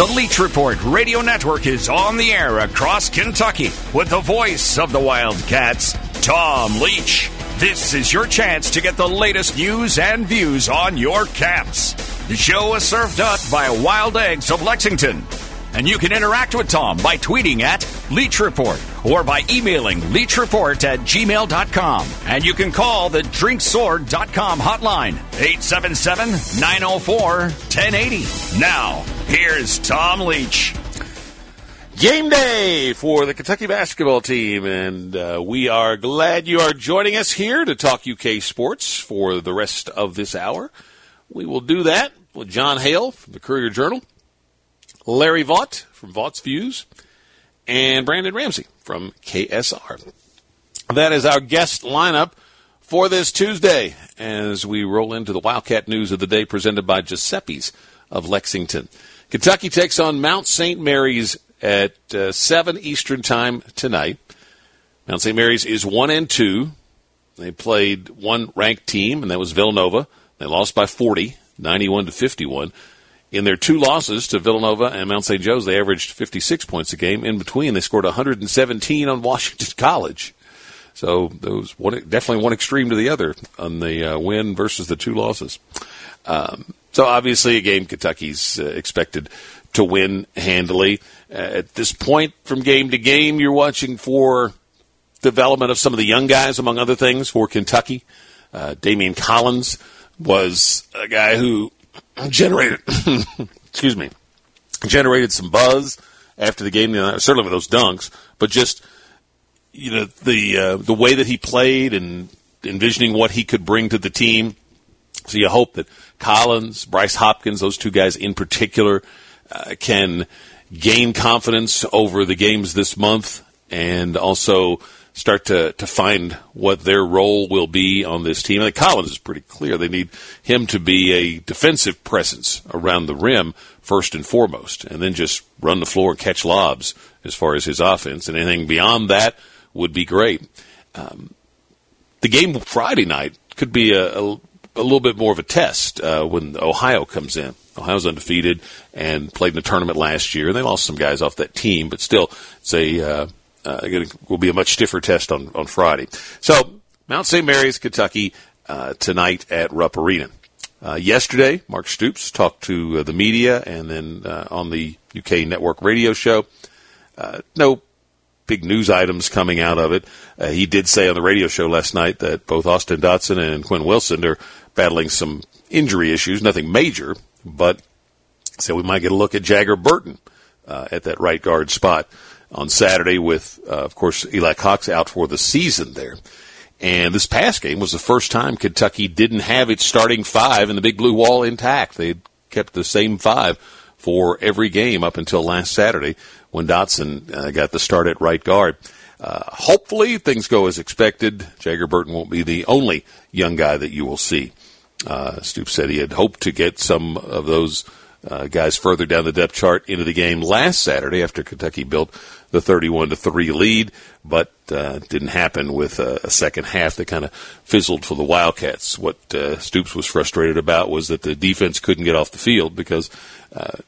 The Leach Report Radio Network is on the air across Kentucky with the voice of the Wildcats, Tom Leach. This is your chance to get the latest news and views on your Cats. The show is served up by Wild Eggs of Lexington. And you can interact with Tom by tweeting at Leach Report or by emailing leachreport at gmail.com. And you can call the drinksword.com hotline 877-904-1080. Now, here's Tom Leach. Game day for the Kentucky basketball team, and uh, we are glad you are joining us here to talk UK sports for the rest of this hour. We will do that with Jon Hale from the Courier Journal, Larry Vaught from Vaught's Views, and Brandon Ramsey from KSR. That is our guest lineup for this Tuesday as we roll into the Wildcat news of the day presented by Giuseppe's of Lexington. Kentucky takes on Mount St. Mary's at uh, 7 Eastern Time tonight. Mount St. Mary's is 1 and 2. They played one ranked team, and that was Villanova. They lost by 40, 91 to 51. In their two losses to Villanova and Mount St. Joe's, they averaged 56 points a game. In between, they scored 117 on Washington College. So those one, definitely one extreme to the other on the uh, win versus the two losses. Um, so obviously, a game Kentucky's uh, expected to win handily. Uh, at this point, from game to game, you're watching for development of some of the young guys, among other things, for Kentucky. Uh, Daimion Collins was a guy who generated, excuse me, generated some buzz after the game. Certainly with those dunks, but just you know the uh, the way that he played and envisioning what he could bring to the team. So you hope that Collins, Bryce Hopkins, those two guys in particular, uh, can gain confidence over the games this month and also start to, to find what their role will be on this team. Think Collins is pretty clear. They need him to be a defensive presence around the rim first and foremost, and then just run the floor and catch lobs as far as his offense. And anything beyond that would be great. Um, the game Friday night could be a, a, a little bit more of a test uh, when Ohio comes in. Ohio's undefeated and played in the tournament last year. and They lost some guys off that team, but still, it's a uh, uh, it will be a much stiffer test on, on Friday. So, Mount St. Mary's, Kentucky, uh, tonight at Rupp Arena. Uh, yesterday, Mark Stoops talked to uh, the media and then uh, on the UK network radio show. Uh, no big news items coming out of it. he did say on the radio show last night that both Austin Dotson and Quinn Wilson are battling some injury issues, nothing major, but so we might get a look at Jagger Burton at that right guard spot on Saturday with, uh, of course, Eli Cox out for the season there. And this past game was the first time Kentucky didn't have its starting five in the big blue wall intact. They kept the same five for every game up until last Saturday when Dotson uh, got the start at right guard. Uh, hopefully things go as expected. Jagger Burton won't be the only young guy that you will see. Uh, Stoops said he had hoped to get some of those uh, guys further down the depth chart into the game last Saturday after Kentucky built the 31 to 3 lead, but uh, didn't happen with a, a second half that kind of fizzled for the Wildcats. What uh, Stoops was frustrated about was that the defense couldn't get off the field because uh,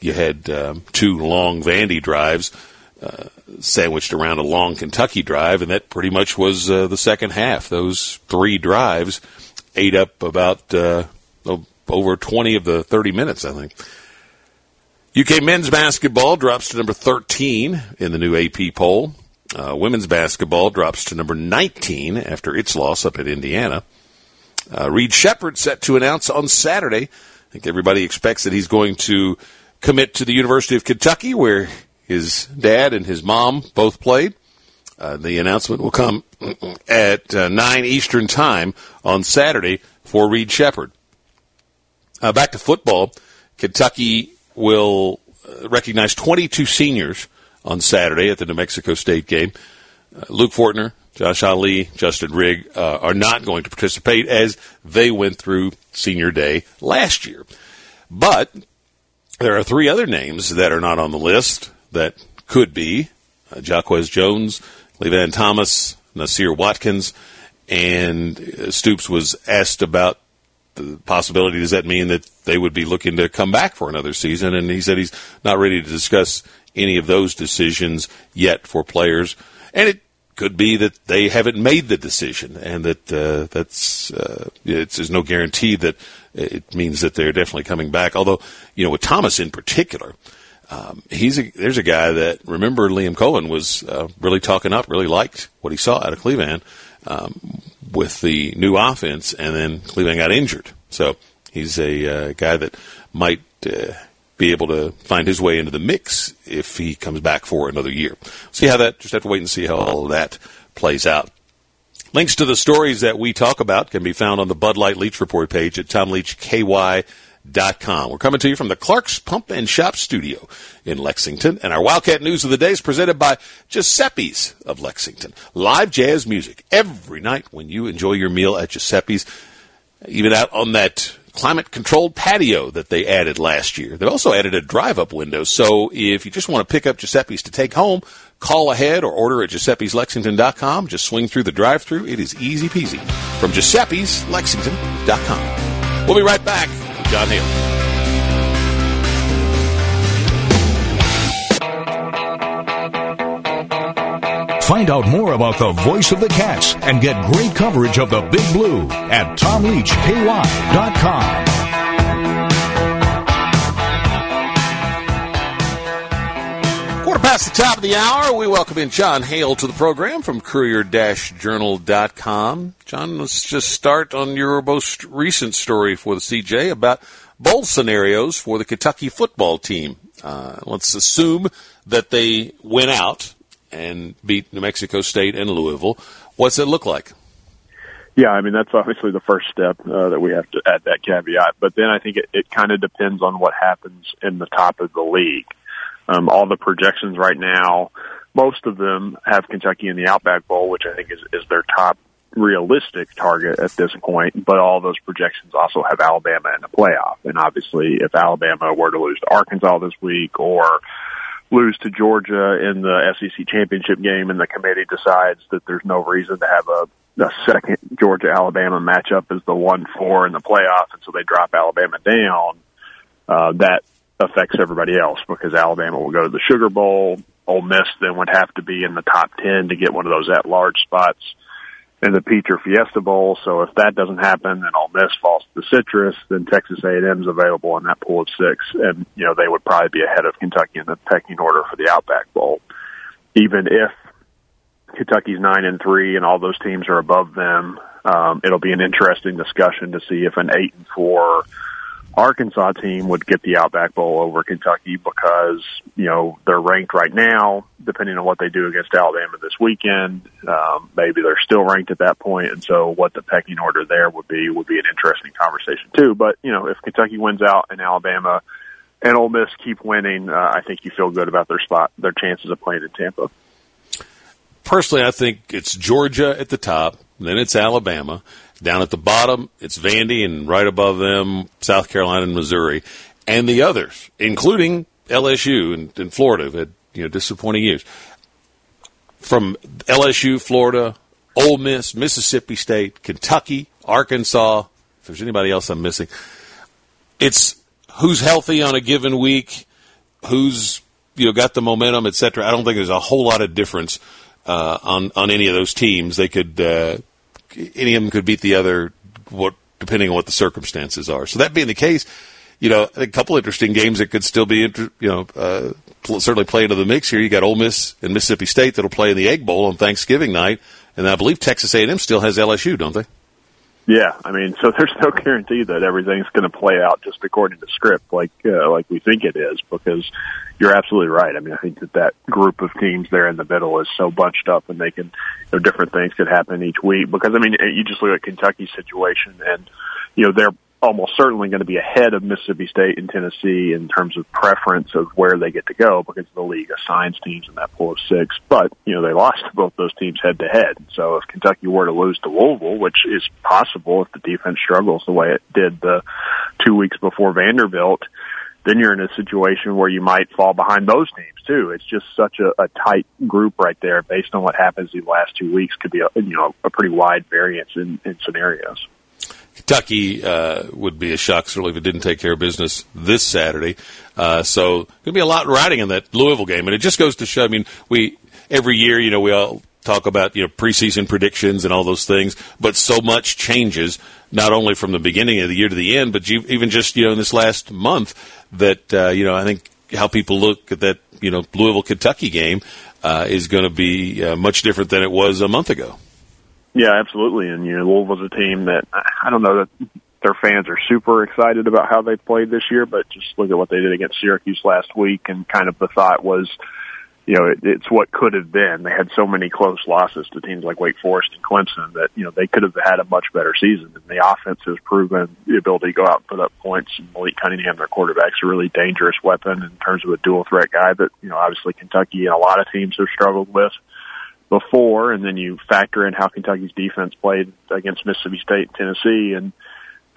you had um, two long Vandy drives uh, sandwiched around a long Kentucky drive, and that pretty much was uh, the second half. Those three drives ate up about uh, over 20 of the 30 minutes, I think. UK men's basketball drops to number 13 in the new AP poll. Uh, women's basketball drops to number 19 after its loss up at Indiana. Uh, Reed Sheppard set to announce on Saturday. I think everybody expects that he's going to commit to the University of Kentucky, where his dad and his mom both played. Uh, the announcement will come at uh, 9 Eastern Time on Saturday for Reed Sheppard. Uh, back to football. Kentucky will uh, recognize 22 seniors on Saturday at the New Mexico State game. Uh, Luke Fortner, Josh Ali, Justin Rigg uh, are not going to participate as they went through senior day last year. But there are three other names that are not on the list that could be uh, Jaquez Jones, Clevan Thomas, Nasir Watkins, and uh, Stoops was asked about the possibility does that mean that they would be looking to come back for another season? And he said he's not ready to discuss any of those decisions yet for players. And it could be that they haven't made the decision, and that uh, that's uh, it's, there's no guarantee that it means that they're definitely coming back. Although, you know, with Thomas in particular, um, he's a, there's a guy that remember Liam Coen was uh, really talking up, really liked what he saw out of Clevan um, with the new offense, and then Clevan got injured. So he's a uh, guy that might uh, be able to find his way into the mix if he comes back for another year. See how that, just have to wait and see how all that plays out. Links to the stories that we talk about can be found on the Bud Light Leach Report page at tomleachky.com. We're coming to you from the Clark's Pump and Shop Studio in Lexington, and our Wildcat News of the Day is presented by Giuseppe's of Lexington. Live jazz music every night when you enjoy your meal at Giuseppe's, even out on that climate controlled patio that they added last year. They also added a drive up window. So if you just want to pick up Giuseppe's to take home, call ahead or order at giuseppesLexington.com. Just swing through the drive through. It is easy peasy from giuseppesLexington.com. We'll be right back John. Find out more about the voice of the Cats and get great coverage of the Big Blue at TomLeachKY.com. past the top of the hour, we welcome in Jon Hale to the program from Courier-Journal.com. Jon, let's just start on your most recent story for the CJ about bowl scenarios for the Kentucky football team. Uh, let's assume that they win out and beat New Mexico State and Louisville. What's it look like? Yeah, I mean that's obviously the first step uh, that we have to add that caveat. But then I think it, it kind of depends on what happens in the top of the league. Um, all the projections right now, most of them have Kentucky in the Outback Bowl, which I think is, is their top realistic target at this point. But all those projections also have Alabama in the playoff. And obviously, if Alabama were to lose to Arkansas this week, or lose to Georgia in the SEC championship game and the committee decides that there's no reason to have a, a second Georgia Alabama matchup as the one four in the playoff and so they drop Alabama down, uh, that affects everybody else because Alabama will go to the Sugar Bowl. Ole Miss then would have to be in the top 10 to get one of those at large spots in the Peach or Fiesta Bowl. So if that doesn't happen, then Ole Miss falls to the Citrus. Then Texas A&M is available in that pool of six, and you know they would probably be ahead of Kentucky in the pecking order for the Outback Bowl. Even if Kentucky's nine and three, and all those teams are above them, um, it'll be an interesting discussion to see if an eight and four Arkansas team would get the Outback Bowl over Kentucky because, you know, they're ranked right now, depending on what they do against Alabama this weekend. Um, maybe they're still ranked at that point, and so what the pecking order there would be would be an interesting conversation too. But, you know, if Kentucky wins out and Alabama and Ole Miss keep winning, uh, I think you feel good about their spot, their chances of playing in Tampa. Personally, I think it's Georgia at the top, then it's Alabama, down at the bottom, it's Vandy, and right above them, South Carolina and Missouri, and the others, including LSU and, and Florida, had you know disappointing years. From LSU, Florida, Ole Miss, Mississippi State, Kentucky, Arkansas. If there's anybody else I'm missing, it's who's healthy on a given week, who's you know got the momentum, etc. I don't think there's a whole lot of difference uh, on on any of those teams. They could uh, any of them could beat the other, what depending on what the circumstances are. So that being the case, you know, a couple interesting games that could still be, inter- you know, uh, certainly play into the mix here. You got Ole Miss and Mississippi State that'll play in the Egg Bowl on Thanksgiving night, and I believe Texas A&M still has LSU, don't they? Yeah, I mean, so there's no guarantee that everything's going to play out just according to script, like uh, like we think it is, because you're absolutely right. I mean, I think that that group of teams there in the middle is so bunched up, and they can, you know, different things could happen each week. Because I mean, you just look at Kentucky's situation, and you know, they're almost certainly going to be ahead of Mississippi State and Tennessee in terms of preference of where they get to go because the league assigns teams in that pool of six. But, you know, they lost to both those teams head to head. So if Kentucky were to lose to Louisville, which is possible if the defense struggles the way it did the two weeks before Vanderbilt, then you're in a situation where you might fall behind those teams too. It's just such a, a tight group right there based on what happens these last two weeks could be a, you know, a pretty wide variance in, in scenarios. Kentucky uh, would be a shock, certainly, if it didn't take care of business this Saturday. Uh, so going to be a lot riding in that Louisville game, and it just goes to show. I mean, we every year, you know, we all talk about you know preseason predictions and all those things, but so much changes not only from the beginning of the year to the end, but even just you know in this last month that uh, you know I think how people look at that you know Louisville Kentucky game uh, is going to be uh, much different than it was a month ago. Yeah, absolutely. And you know, Louisville's a team that I don't know that their fans are super excited about how they played this year, but just look at what they did against Syracuse last week, and kind of the thought was, you know, it, it's what could have been. They had so many close losses to teams like Wake Forest and Clemson that you know they could have had a much better season. And the offense has proven the ability to go out and put up points. And Malik Cunningham, their quarterback, is a really dangerous weapon in terms of a dual threat guy that you know obviously Kentucky and a lot of teams have struggled with before, and then you factor in how Kentucky's defense played against Mississippi State and Tennessee, and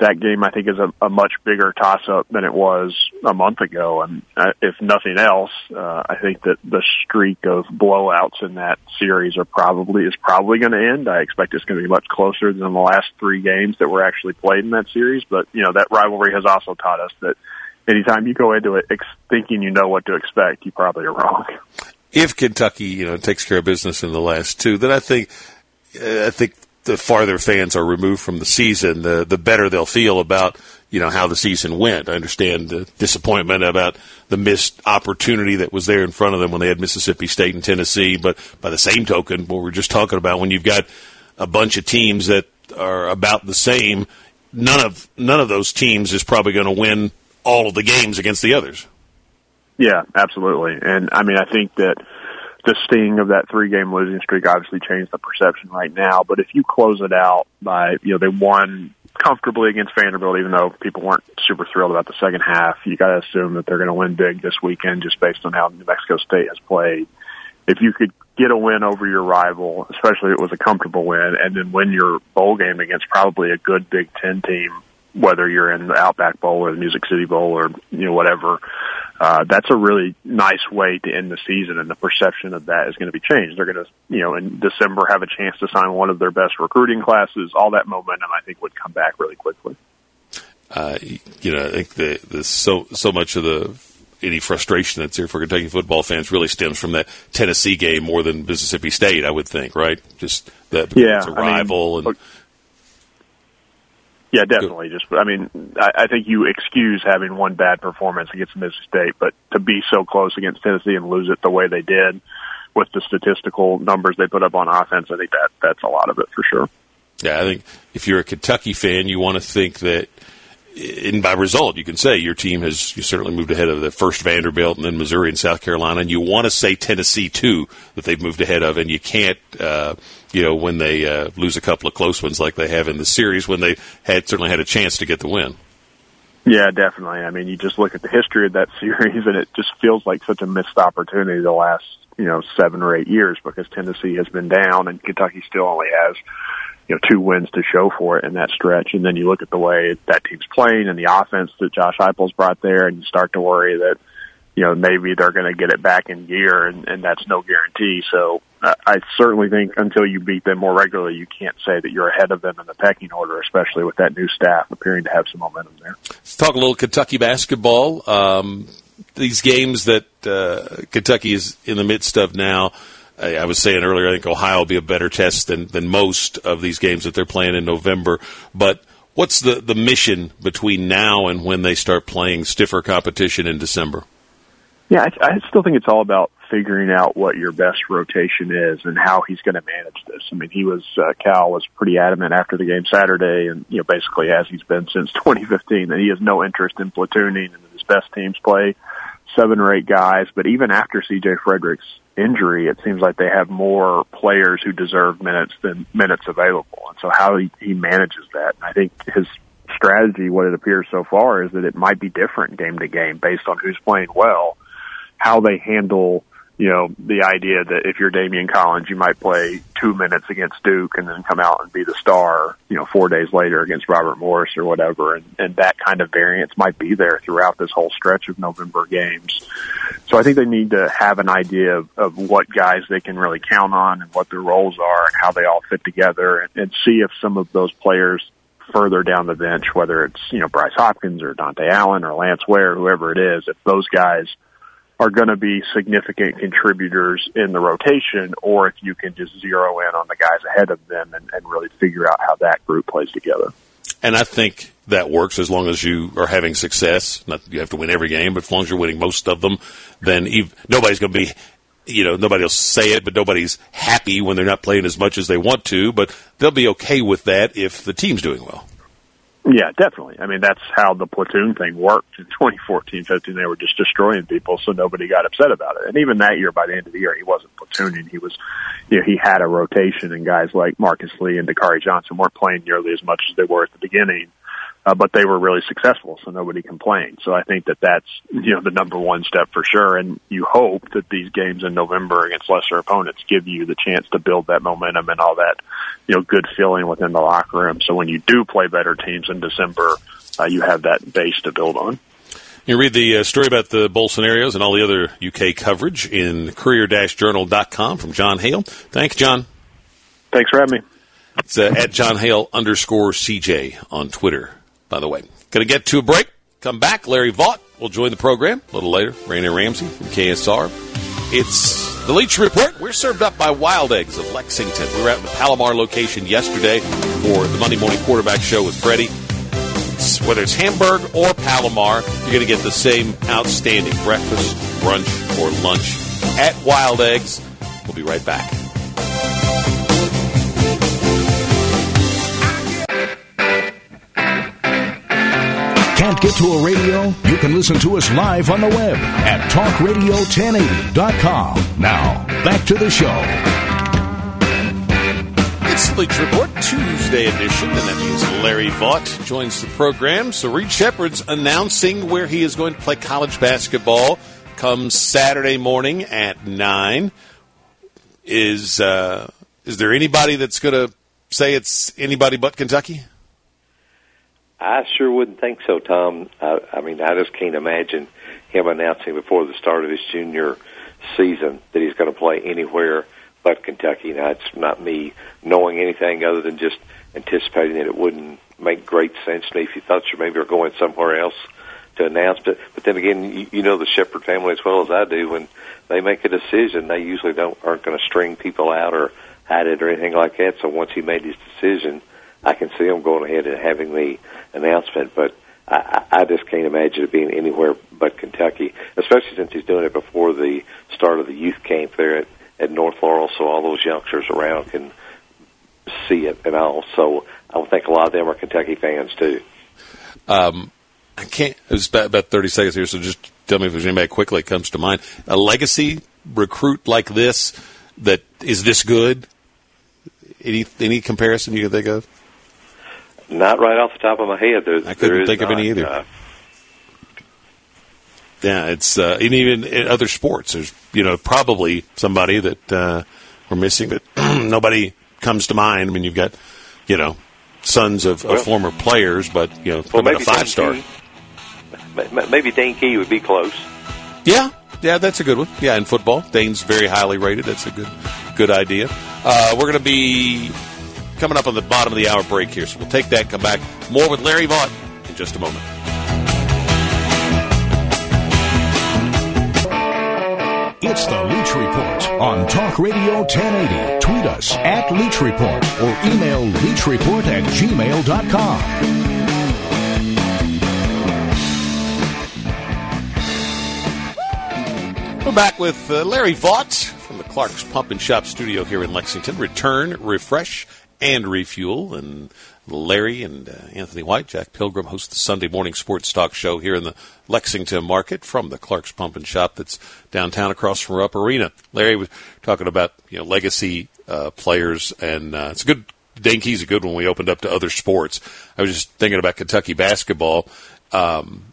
that game I think is a, a much bigger toss up than it was a month ago. And uh, if nothing else, uh, I think that the streak of blowouts in that series are probably is probably going to end. I expect it's going to be much closer than the last three games that were actually played in that series. But you know that rivalry has also taught us that anytime you go into it ex- thinking you know what to expect, you probably are wrong if Kentucky, you know, takes care of business in the last two, then I think uh, I think the farther fans are removed from the season, the the better they'll feel about you know how the season went. I understand the disappointment about the missed opportunity that was there in front of them when they had Mississippi State and Tennessee, but by the same token, what we're just talking about, when you've got a bunch of teams that are about the same, none of none of those teams is probably going to win all of the games against the others. Yeah, absolutely. And I mean, I think that the sting of that three game losing streak obviously changed the perception right now. But if you close it out by, you know, they won comfortably against Vanderbilt, even though people weren't super thrilled about the second half, you got to assume that they're going to win big this weekend just based on how New Mexico State has played. If you could get a win over your rival, especially if it was a comfortable win, and then win your bowl game against probably a good Big Ten team, whether you're in the Outback Bowl or the Music City Bowl or you know whatever, uh, that's a really nice way to end the season, and the perception of that is going to be changed. They're going to, you know, in December have a chance to sign one of their best recruiting classes. All that momentum, I think, would come back really quickly. Uh, you know, I think the, the so so much of the any frustration that's here for Kentucky football fans really stems from that Tennessee game more than Mississippi State. I would think, right? Just that yeah, it's a rival I mean, and. Yeah, definitely. Just, I mean, I, I think you excuse having one bad performance against Mississippi State, but to be so close against Tennessee and lose it the way they did, with the statistical numbers they put up on offense, I think that that's a lot of it for sure. Yeah, I think if you're a Kentucky fan, you want to think that, and by result, you can say your team has you certainly moved ahead of the first Vanderbilt and then Missouri and South Carolina, and you want to say Tennessee too that they've moved ahead of, and you can't. Uh, you know, when they uh, lose a couple of close ones like they have in the series, when they had certainly had a chance to get the win. Yeah, definitely. I mean, you just look at the history of that series, and it just feels like such a missed opportunity the last, you know, seven or eight years because Tennessee has been down and Kentucky still only has, you know, two wins to show for it in that stretch. And then you look at the way that team's playing and the offense that Josh Heupel's brought there, and you start to worry that, you know, maybe they're going to get it back in gear, and, and that's no guarantee. So I certainly think until you beat them more regularly, you can't say that you're ahead of them in the pecking order, especially with that new staff appearing to have some momentum there. Let's talk a little Kentucky basketball. Um, these games that uh, Kentucky is in the midst of now. I, was saying earlier, I think Ohio will be a better test than, than most of these games that they're playing in November. But what's the, the mission between now and when they start playing stiffer competition in December? Yeah, I, I still think it's all about figuring out what your best rotation is and how he's going to manage this. I mean, he was uh, Cal was pretty adamant after the game Saturday, and you know, basically as he's been since 2015, that he has no interest in platooning and his best teams play seven or eight guys. But even after C.J. Fredrick's injury, it seems like they have more players who deserve minutes than minutes available, and so how he, he manages that, and I think his strategy, what it appears so far, is that it might be different game to game based on who's playing well how they handle, you know, the idea that if you're Daimion Collins, you might play two minutes against Duke and then come out and be the star, you know, four days later against Robert Morris or whatever. And, and that kind of variance might be there throughout this whole stretch of November games. So I think they need to have an idea of, of what guys they can really count on and what their roles are and how they all fit together and, and see if some of those players further down the bench, whether it's, you know, Bryce Hopkins or Dontaie Allen or Lance Ware, whoever it is, if those guys are going to be significant contributors in the rotation, or if you can just zero in on the guys ahead of them and, and really figure out how that group plays together. And I think that works as long as you are having success. Not that you have to win every game, but as long as you're winning most of them, then nobody's going to be, you know, nobody will say it, but nobody's happy when they're not playing as much as they want to. But they'll be okay with that if the team's doing well. Yeah, definitely. I mean, that's how the platoon thing worked in 2014, 15. They were just destroying people, so nobody got upset about it. And even that year, by the end of the year, he wasn't platooning. He was, you know, he had a rotation, and guys like Marcus Lee and Dakari Johnson weren't playing nearly as much as they were at the beginning uh, but they were really successful, so nobody complained. So I think that that's you know the number one step for sure. And you hope that these games in November against lesser opponents give you the chance to build that momentum and all that you know good feeling within the locker room. So when you do play better teams in December, uh, you have that base to build on. You read the uh, story about the bowl scenarios and all the other UK coverage in courier-journal.com from Jon Hale. Thanks, Jon. Thanks for having me. It's uh, at Jon Hale underscore CJ on Twitter by the way. Going to get to a break. Come back. Larry Vaught will join the program a little later. Raina Ramsey from KSR. It's the Leach Report. We're served up by Wild Eggs of Lexington. We were at the Palomar location yesterday for the Monday Morning Quarterback Show with Freddie. It's, whether it's Hamburg or Palomar, you're going to get the same outstanding breakfast, brunch, or lunch at Wild Eggs. We'll be right back. Can't get to a radio? You can listen to us live on the web at talkradio1080.com. Now, back to the show. It's the Leach Report Tuesday edition, and that means Larry Vaught joins the program. So Reed Sheppard's announcing where he is going to play college basketball comes Saturday morning at nine. Is uh, is there anybody that's going to say it's anybody but Kentucky? I sure wouldn't think so, Tom. I, I mean, I just can't imagine him announcing before the start of his junior season that he's going to play anywhere but Kentucky. Now, it's not me knowing anything other than just anticipating that it wouldn't make great sense to me if you thought you maybe were going somewhere else to announce it. But then again, you, you know the Sheppard family as well as I do. When they make a decision, they usually don't aren't going to string people out or hide it or anything like that. So once he made his decision, I can see him going ahead and having the announcement, but I, I just can't imagine it being anywhere but Kentucky, especially since he's doing it before the start of the youth camp there at, at North Laurel, so all those youngsters around can see it and all. So I would think a lot of them are Kentucky fans too. Um, I can't. It's about, about thirty seconds here, so just tell me if there's anybody quickly that comes to mind. A legacy recruit like this that is this good. Any any comparison you can think of? Not right off the top of my head. There, I couldn't think not, of any either. Uh, yeah, it's uh, and even in other sports, there's you know probably somebody that uh, we're missing, but nobody comes to mind. I mean, you've got you know sons of, well, of former players, but you know, well, a five star. Maybe Dane Key would be close. Yeah, yeah, that's a good one. Yeah, in football, Dane's very highly rated. That's a good good idea. Uh, we're going to be coming up on the bottom of the hour break here. So we'll take that, come back. More with Larry Vaught in just a moment. It's the Leach Report on Talk Radio 1080. Tweet us at Leach Report or email leachreport at gmail.com. We're back with uh, Larry Vaught from the Clark's Pump and Shop studio here in Lexington. Return, refresh, and refuel. And Larry and uh, Anthony White, Jack Pilgrim host the Sunday morning sports talk show here in the Lexington market from the Clark's Pump and Shop that's downtown across from Rupp Arena. Larry was talking about you know legacy uh, players, and uh, it's a good. Dane a good one. We opened up to other sports. I was just thinking about Kentucky basketball. Um,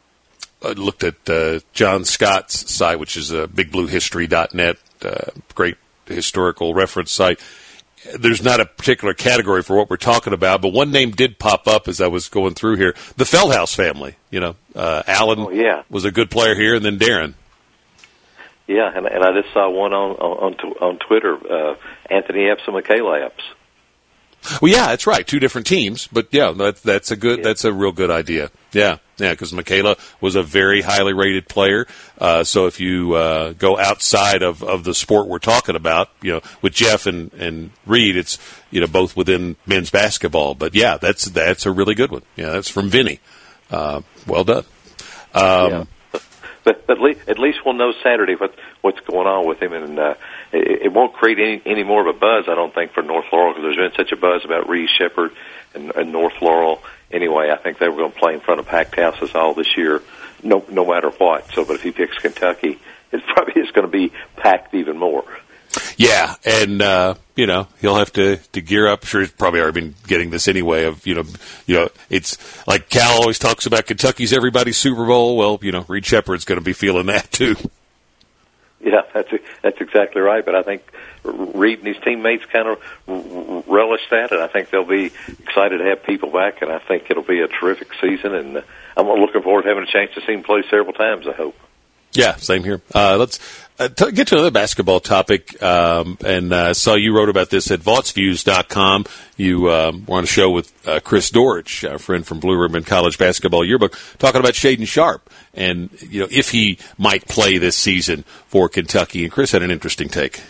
I looked at uh, Jon Scott's site, which is uh, bigbluehistory.net, uh, great historical reference site there's not a particular category for what we're talking about, but one name did pop up as I was going through here: the Feldhaus family. You know, uh, Allen oh, yeah. was a good player here, and then Deron. Yeah, and, and I just saw one on on on, on Twitter: uh, Anthony Epps and Makayla Epps. Well, yeah, that's right. Two different teams, but yeah, that, that's a good. Yeah. That's a real good idea. Yeah, yeah, because Makayla was a very highly rated player. Uh, so if you uh, go outside of, of the sport we're talking about, you know, with Jeff and, and Reed, it's you know both within men's basketball. But yeah, that's that's a really good one. Yeah, that's from Vinny. Uh, well done. Um, yeah. But, but at least we'll know Saturday what what's going on with him, and uh, it, it won't create any any more of a buzz, I don't think, for North Laurel because there's been such a buzz about Reed Sheppard and, and North Laurel. Anyway, I think they were going to play in front of packed houses all this year, no no matter what. So, but if he picks Kentucky, it probably is going to be packed even more. Yeah, and uh, you know he'll have to, to gear up. Sure, he's probably already been getting this anyway. Of you know, you know, it's like Cal always talks about Kentucky's everybody's Super Bowl. Well, you know, Reed Sheppard's going to be feeling that too. Yeah, that's that's exactly right. But I think Reed and his teammates kind of relish that, and I think they'll be excited to have people back. And I think it'll be a terrific season. And I'm looking forward to having a chance to see him play several times. I hope. Yeah, same here. Uh, let's uh, t- get to another basketball topic. Um, and uh, saw you wrote about this at VaughtsViews.com. You um, were on a show with uh, Chris Dortch, a friend from Blue Ribbon College Basketball Yearbook, talking about Shaedon Sharp and you know if he might play this season for Kentucky. And Chris had an interesting take.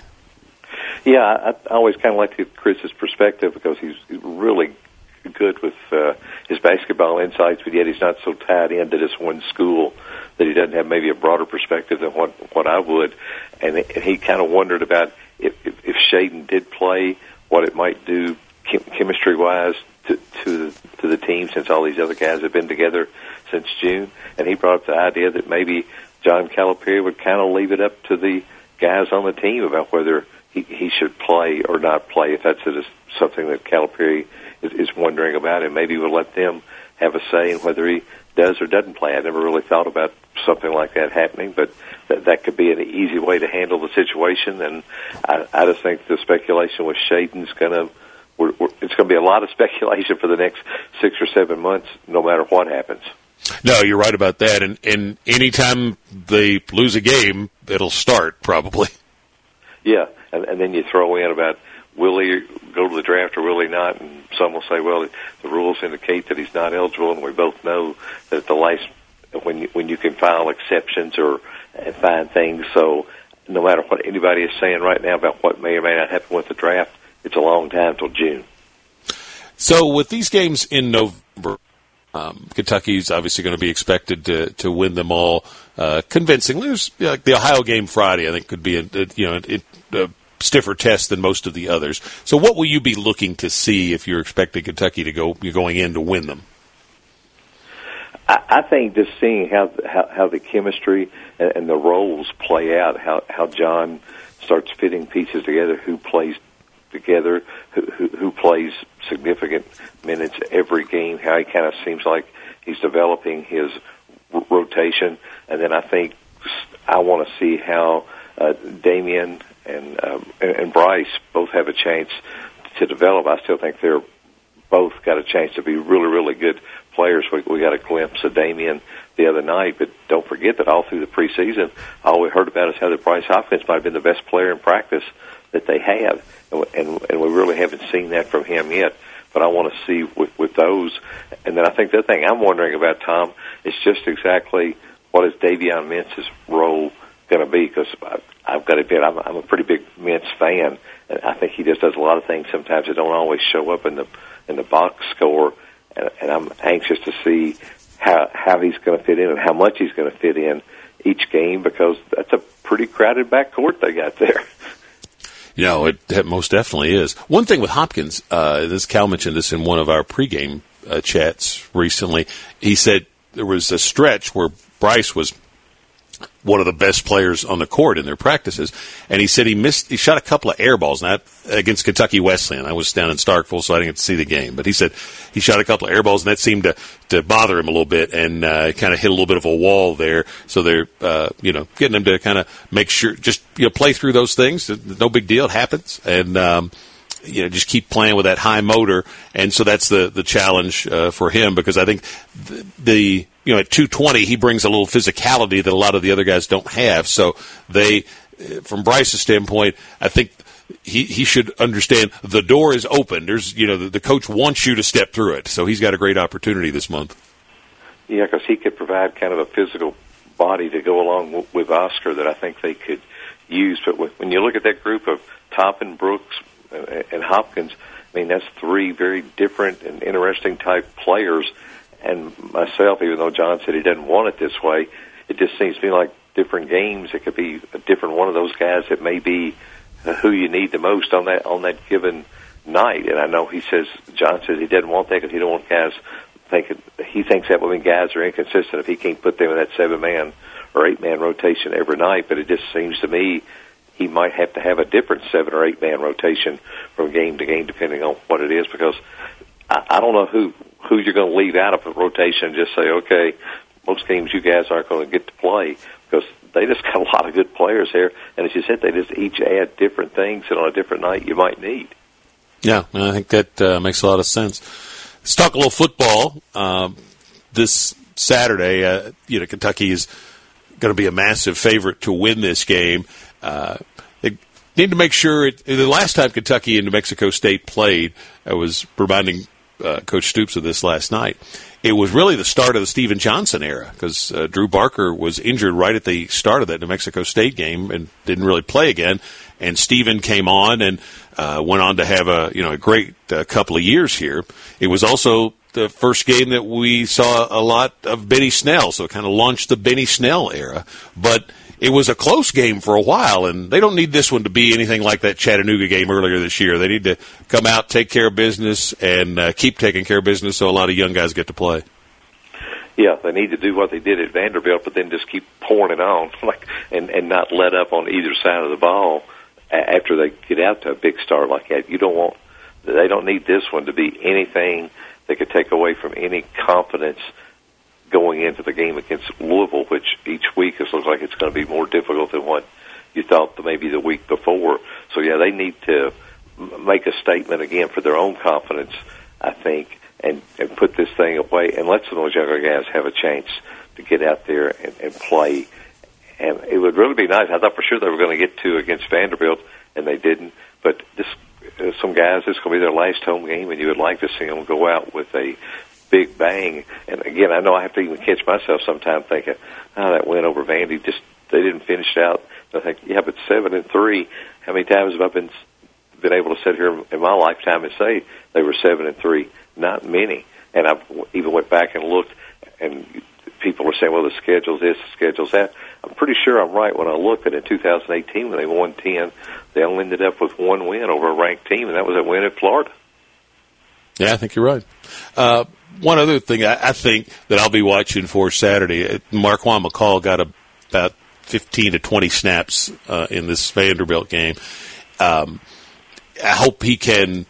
Yeah, I, I always kind of like to Chris's perspective because he's really good with uh, his basketball insights, but yet he's not so tied into this one school that he doesn't have maybe a broader perspective than what what I would. And, and he kind of wondered about if, if, if Shaedon did play, what it might do chem- chemistry wise to to the, to the team since all these other guys have been together since June. And he brought up the idea that maybe John Calipari would kind of leave it up to the guys on the team about whether he, he should play or not play. If that's something that Calipari is, is wondering about, and maybe we'll let them have a say in whether he does or doesn't play. I never really thought about something like that happening, but that, that could be an easy way to handle the situation. And I, I just think the speculation with Shaedon's going to, we're, we're, it's going to be a lot of speculation for the next six or seven months, no matter what happens. No, you're right about that. And, and anytime they lose a game, it'll start probably. Yeah, and, and then you throw in about will he go to the draft or will he not? And some will say, well, the rules indicate that he's not eligible, and we both know that the last when you, when you can file exceptions or find things. So no matter what anybody is saying right now about what may or may not happen with the draft, it's a long time till June. So with these games in November, um, Kentucky's obviously going to be expected to to win them all uh, convincingly. There's, like the Ohio game Friday, I think, could be a, a you know a, a stiffer test than most of the others. So, what will you be looking to see if you're expecting Kentucky to go you're going in to win them? I, think just seeing how, how how the chemistry and, and the roles play out, how how John starts fitting pieces together, who plays together, who, who, who plays significant minutes every game, how he kind of seems like he's developing his rotation, and then I think I want to see how uh, Daimion and, um, and Bryce both have a chance to develop. I still think they're both got a chance to be really, really good players. We, we got a glimpse of Daimion the other night, but don't forget that all through the preseason, all we heard about is how the Bryce Hopkins might have been the best player in practice that they have, and, and, and we really haven't seen that from him yet. But I want to see with, with those, and then I think the thing I'm wondering about Tom is just exactly what is Davion Mintz's role going to be because I've got to admit I'm, I'm a pretty big Mintz fan, and I think he just does a lot of things sometimes that don't always show up in the in the box score, and, and I'm anxious to see how how he's going to fit in and how much he's going to fit in each game because that's a pretty crowded backcourt they got there. You know, it, it most definitely is. One thing with Hopkins, uh, this Cal mentioned this in one of our pregame uh, chats recently. He said there was a stretch where Bryce was one of the best players on the court in their practices. And he said he missed, he shot a couple of air balls, not against Kentucky Wesleyan. I was down in Starkville, so I didn't get to see the game. But he said he shot a couple of air balls, and that seemed to, to bother him a little bit and uh, kind of hit a little bit of a wall there. So they're, uh, you know, getting him to kind of make sure, just, you know, play through those things. No big deal. It happens. And, um, you know, just keep playing with that high motor, and so that's the the challenge uh, for him because I think the, the you know at 220 he brings a little physicality that a lot of the other guys don't have. So they, uh, from Bryce's standpoint, I think he, he should understand the door is open. There's, you know, the, the coach wants you to step through it. So he's got a great opportunity this month. Yeah, because he could provide kind of a physical body to go along with Oscar that I think they could use. But when you look at that group of Toppin, Brooks, and Hopkins, I mean, that's three very different and interesting type players. And myself, even though John said he doesn't want it this way, it just seems to me like different games. It could be a different one of those guys that may be uh, who you need the most on that on that given night. And I know he says John says he doesn't want that because he don't want guys thinking he thinks that women guys are inconsistent if he can't put them in that seven man or eight man rotation every night. But it just seems to me he might have to have a different seven or eight man rotation from game to game depending on what it is because I, I don't know who who you're going to leave out of the rotation and just say okay most games you guys aren't going to get to play because they just got a lot of good players here, and as you said, they just each add different things that on a different night you might need. Yeah, I think that uh, makes a lot of sense. Let's talk a little football. Um, this Saturday, uh, you know, Kentucky is going to be a massive favorite to win this game. Uh, they need to make sure it, the last time Kentucky and New Mexico State played, I was reminding uh, Coach Stoops of this last night it was really the start of the Stephen Johnson era because uh, Drew Barker was injured right at the start of that New Mexico State game and didn't really play again. And Stephen came on and uh, went on to have a you know a great uh, couple of years here. It was also the first game that we saw a lot of Benny Snell, so it kind of launched the Benny Snell era. But it was a close game for a while, and they don't need this one to be anything like that Chattanooga game earlier this year. They need to come out, take care of business, and uh, keep taking care of business so a lot of young guys get to play. Yeah, they need to do what they did at Vanderbilt, but then just keep pouring it on, like and and not let up on either side of the ball after they get out to a big start like that. You don't want they don't need this one to be anything that could take away from any confidence going into the game against Louisville, which each week it looks like it's going to be more difficult than what you thought maybe the week before. So yeah, they need to make a statement again for their own confidence, I think, and and put this thing away and let some of those younger guys have a chance to get out there and, and play. And it would really be nice. I thought for sure they were going to get two against Vanderbilt, and they didn't. But this, uh, some guys, this is going to be their last home game, and you would like to see them go out with a big bang. And again, I know I have to even catch myself sometimes thinking, oh, that win over Vandy just they didn't finish out. I think, yeah, but seven and three. How many times have I been been able to sit here in my lifetime and say they were seven and three? Not many. And I even went back and looked, and people are saying, well, the schedule's this, the schedule's that. I'm pretty sure I'm right when I look at in 2018 when they won 10, they only ended up with one win over a ranked team, and that was a win at Florida. Yeah, I think you're right. Uh, one other thing I, I think that I'll be watching for Saturday, uh, Marquan McCall got a, about 15 to 20 snaps uh, in this Vanderbilt game. Um, I hope he can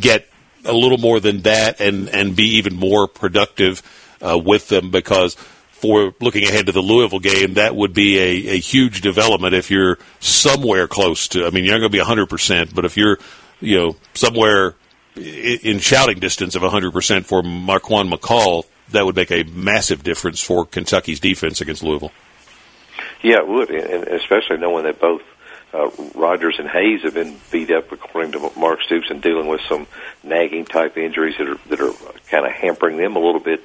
get a little more than that and, and be even more productive uh, with them because for looking ahead to the Louisville game, that would be a, a huge development if you're somewhere close to. I mean, you're not going to be 100%, but if you're, you know, somewhere in shouting distance of 100% for Marquan McCall, that would make a massive difference for Kentucky's defense against Louisville. Yeah, it would, and especially knowing that both uh, Rogers and Hayes have been beat up, according to Mark Stoops, and dealing with some nagging type injuries that are that are kind of hampering them a little bit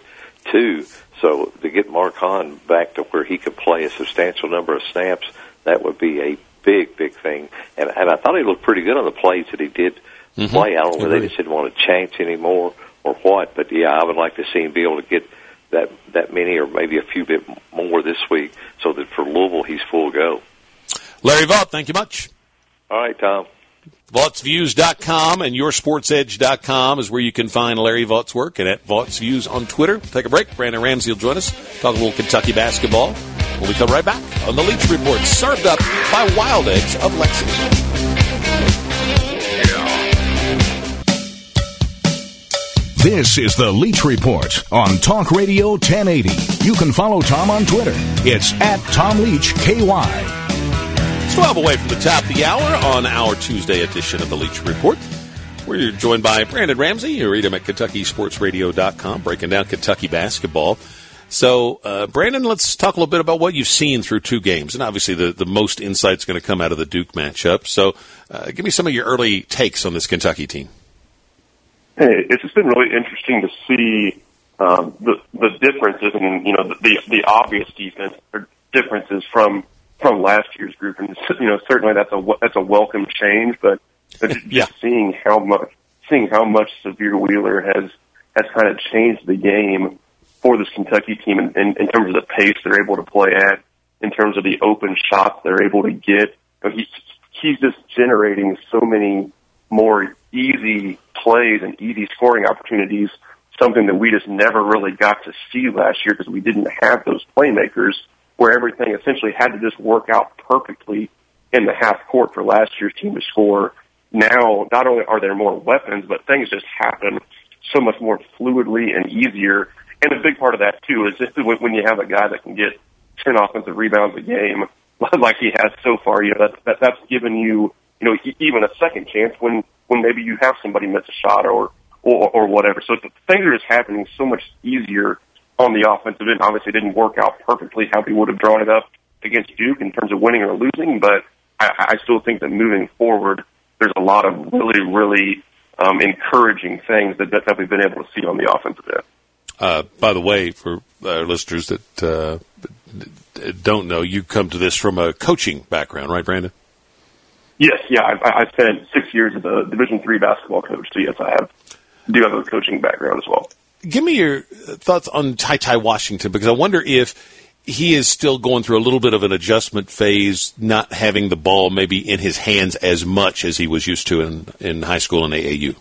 too. So to get Marquan back to where he could play a substantial number of snaps, that would be a big, big thing. And and I thought he looked pretty good on the plays that he did mm-hmm. play. I don't know whether they just didn't want to chance anymore or what, but yeah, I would like to see him be able to get that that many or maybe a few bit more this week, so that for Louisville he's full go. Larry Vaught, thank you much. All right, Tom. Vaught'sViews.com and YourSportsEdge.com is where you can find Larry Vaught's work and at Vaught's Views on Twitter. Take a break. Brandon Ramsey will join us, talk a little Kentucky basketball. We'll be come right back on the Leach Report, served up by Wild Eggs of Lexington. This is the Leach Report on Talk Radio 1080. You can follow Tom on Twitter. It's at Tom Leach KY. It's 12 away from the top of the hour on our Tuesday edition of the Leach Report. We're joined by Brandon Ramsey. You read him at KentuckySportsRadio.com, breaking down Kentucky basketball. So, uh, Brandon, let's talk a little bit about what you've seen through two games, and obviously the the most insight is going to come out of the Duke matchup. So, uh, give me some of your early takes on this Kentucky team. Hey, it's just been really interesting to see um, the the differences and you know the, the the obvious defense or differences from from last year's group, and you know certainly that's a that's a welcome change, but, but just Yeah. seeing how much seeing how much Sahvir Wheeler has has kind of changed the game for this Kentucky team in, in, in terms of the pace they're able to play at, in terms of the open shots they're able to get. Know, he's he's just generating so many more easy plays and easy scoring opportunities, something that we just never really got to see last year because we didn't have those playmakers where everything essentially had to just work out perfectly in the half court for last year's team to score. Now, not only are there more weapons, but things just happen so much more fluidly and easier. And a big part of that too is just when you have a guy that can get 10 offensive rebounds a game, like he has so far, you know, that, that, that's given you, you know, even a second chance when, when maybe you have somebody miss a shot or, or, or whatever. So the things are just happening so much easier on the offensive end. Obviously, it didn't work out perfectly how we would have drawn it up against Duke in terms of winning or losing, but I, I still think that moving forward, there's a lot of really, really um, encouraging things that, that we've been able to see on the offensive end. Uh, by the way, for our listeners that uh, don't know, you come to this from a coaching background, right, Brandon? Yes, yeah, I, I spent six years as a Division three basketball coach, so yes, I have do have a coaching background as well. Give me your thoughts on Ty Ty Washington because I wonder if he is still going through a little bit of an adjustment phase, not having the ball maybe in his hands as much as he was used to in, in high school and AAU.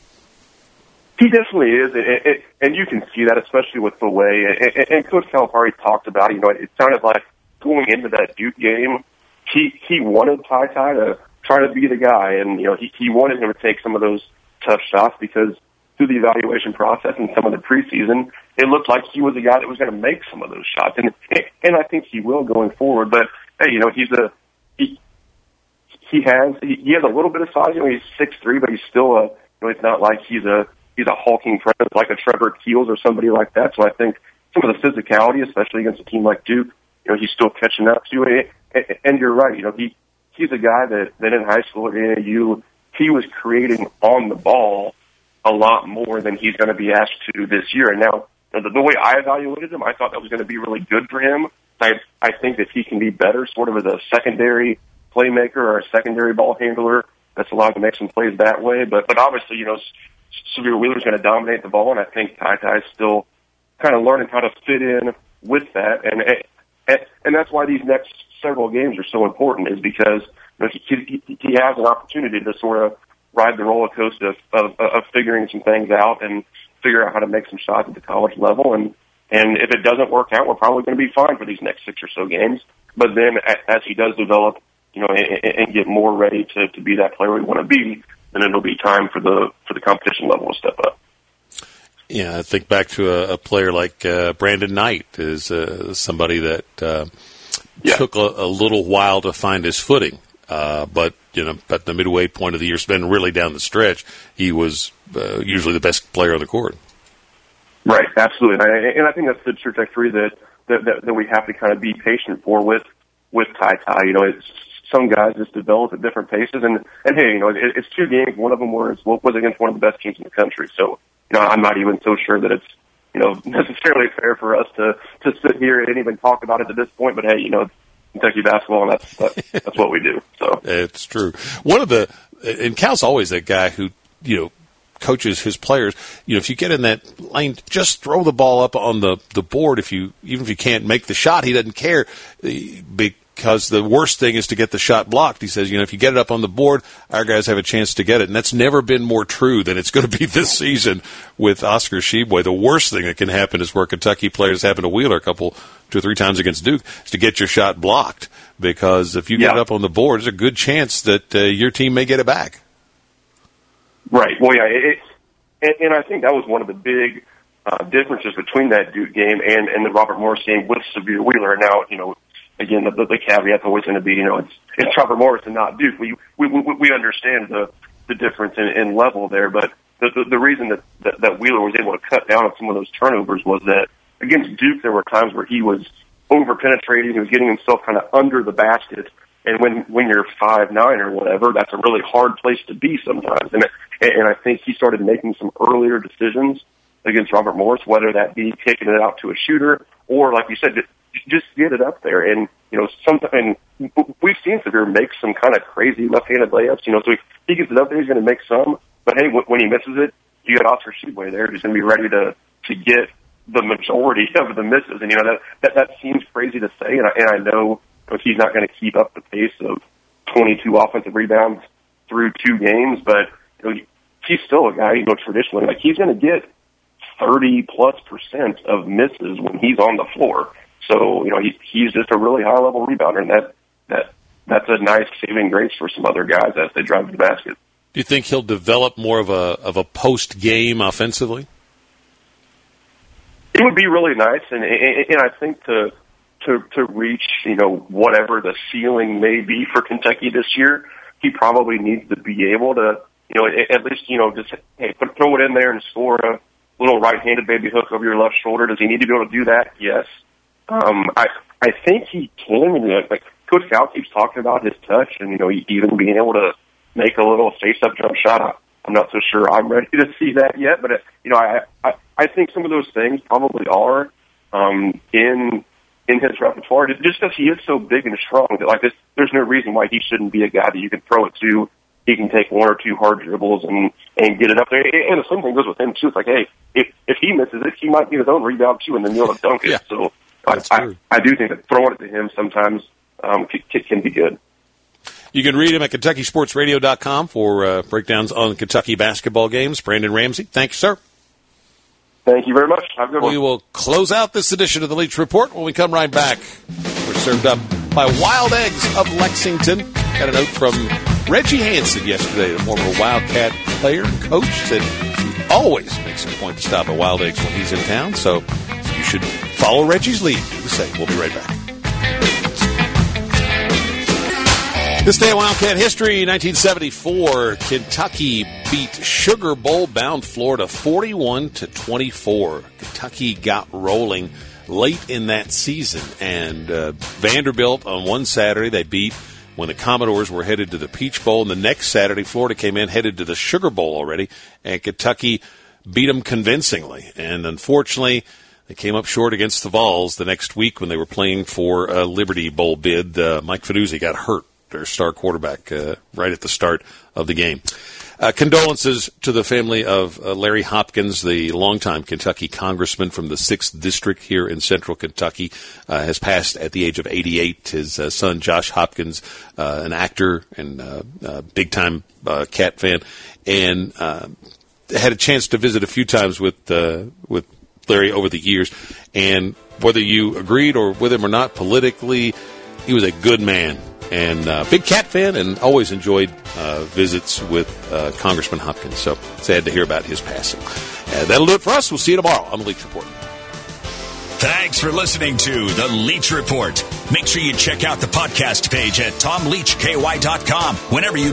He definitely is, and, and, and you can see that, especially with the way. And, and Coach Calipari talked about. You know, it sounded like going into that Duke game, he he wanted Ty Ty to try to be the guy, and you know, he he wanted him to take some of those tough shots because through the evaluation process and some of the preseason, it looked like he was the guy that was going to make some of those shots, and and I think he will going forward. But hey, you know, he's a he he has he, he has a little bit of size. You know, he's six three, but he's still a you know, it's not like he's a he's a hulking presence like a Trevor Keels or somebody like that. So I think some of the physicality, especially against a team like Duke, you know, he's still catching up to it. And you're right, you know, he he's a guy that that in high school at AAU he was creating on the ball a lot more than he's going to be asked to this year. And now the, the way I evaluated him, I thought that was going to be really good for him. I I think that he can be better, sort of as a secondary playmaker or a secondary ball handler that's allowed to make some plays that way. But but obviously, you know, Sahvir Wheeler's going to dominate the ball, and I think Ty Ty's still kind of learning how to fit in with that, and and and that's why these next several games are so important, is because you know, he, he he has an opportunity to sort of ride the roller coaster of, of, of figuring some things out and figure out how to make some shots at the college level, and and if it doesn't work out, we're probably going to be fine for these next six or so games. But then, as he does develop, you know, and, and get more ready to to be that player we want to be, then it'll be time for the for the competition level to step up. Yeah, I think back to a, a player like uh, Brandon Knight is uh, somebody that uh, Yeah. took a, a little while to find his footing, uh, but you know, at the midway point of the year, spending really down the stretch, he was uh, usually the best player on the court. Right, absolutely, and I, and I think that's the trajectory that, that that that we have to kind of be patient for with with Ty Ty. You know, it's some guys just develop at different paces, and and hey, you know, it, it's two games. One of them was was against one of the best teams in the country. So, you know, I'm not even so sure that it's you know necessarily fair for us to to sit here and even talk about it at this point. But hey, you know, Kentucky basketball, and that's that's, that's what we do. So. It's true. One of the and Cal's always that guy who you know coaches his players. You know, if you get in that lane, just throw the ball up on the the board. If you even if you can't make the shot, he doesn't care eh, because the worst thing is to get the shot blocked. He says, you know, if you get it up on the board, our guys have a chance to get it, and that's never been more true than it's going to be this season with Oscar Tshiebwe. The worst thing that can happen is where Kentucky players happen to Wheeler a couple two or three times against Duke is to get your shot blocked because if you get it up on the board, there's a good chance that uh, your team may get it back. Right. Well, yeah, it, it, and, and I think that was one of the big uh, differences between that Duke game and, and the Robert Morris game with Sahvir Wheeler. And now, you know, again, the, the, caveat's always going to be, you know, it's, it's Robert Morris and not Duke. We, we, we, we understand the, the difference in, in level there, but the, the, the reason that, that, that Wheeler was able to cut down on some of those turnovers was that against Duke, there were times where he was over penetrating. He was getting himself kind of under the basket. And when when you're five nine or whatever, that's a really hard place to be sometimes. And and I think he started making some earlier decisions against Robert Morris, whether that be kicking it out to a shooter or, like you said, just get it up there. And you know, sometimes we've seen Sahvir make some kind of crazy left-handed layups. You know, so he, he gets it up there, he's going to make some. But hey, when he misses it, you got Oscar Tshiebwe there who's going to be ready to to get the majority of the misses. And you know that that that seems crazy to say, and I, and I know but he's not going to keep up the pace of 22 offensive rebounds through two games. But you know, he's still a guy. You know, traditionally, like he's going to get 30 plus percent of misses when he's on the floor. So you know, he, he's just a really high level rebounder, and that that that's a nice saving grace for some other guys as they drive to the basket. Do you think he'll develop more of a of a post game offensively? It would be really nice, and and and I think to to to reach you know whatever the ceiling may be for Kentucky this year, he probably needs to be able to you know at least you know just hey put, throw it in there and score a little right-handed baby hook over your left shoulder. Does he need to be able to do that? Yes. Um, I I think he can. Like Coach Cal keeps talking about his touch and you know even being able to make a little face-up jump shot. I'm not so sure I'm ready to see that yet, but uh, you know I I I think some of those things probably are um, in in his repertoire just because he is so big and strong that like this, there's no reason why he shouldn't be a guy that you can throw it to. He can take one or two hard dribbles and and get it up there. And the same thing goes with him too. It's like, hey, if if he misses it, he might get his own rebound too, and then you'll dunk it. Yeah. So I, I, I do think that throwing it to him sometimes um, can, can be good. You can read him at KentuckySportsRadio.com for uh, breakdowns on Kentucky basketball games. Brandon Ramsey, thank you, sir. Thank you very much. Have we one. Will close out this edition of the Leach Report when we come right back. We're served up by Wild Eggs of Lexington. Got a note from Reggie Hanson yesterday, the former Wildcat player and coach, said he always makes a point to stop at Wild Eggs when he's in town, so you should follow Reggie's lead. The same. We'll be right back. This day of Wildcat history, 1974, Kentucky beat Sugar Bowl bound Florida 41 to 24. Kentucky got rolling late in that season, and uh, Vanderbilt on one Saturday they beat when the Commodores were headed to the Peach Bowl, and the next Saturday Florida came in headed to the Sugar Bowl already, and Kentucky beat them convincingly. And unfortunately, they came up short against the Vols the next week when they were playing for a Liberty Bowl bid. Uh, Mike Fanuzzi got hurt their star quarterback uh, right at the start of the game. Uh, condolences to the family of uh, Larry Hopkins, the longtime Kentucky congressman from the 6th District here in central Kentucky, uh, has passed at the age of 88. His uh, son, Josh Hopkins, uh, an actor and big time cat fan, and had a chance to visit a few times with, with Larry over the years. And whether you agreed or with him or not politically, he was a good man and uh, big cat fan and always enjoyed uh, visits with uh, Congressman Hopkins. So sad to hear about his passing. that'll do it for us. We'll see you tomorrow on the Leach Report. Thanks for listening to the Leach Report. Make sure you check out the podcast page at tomleachky.com whenever you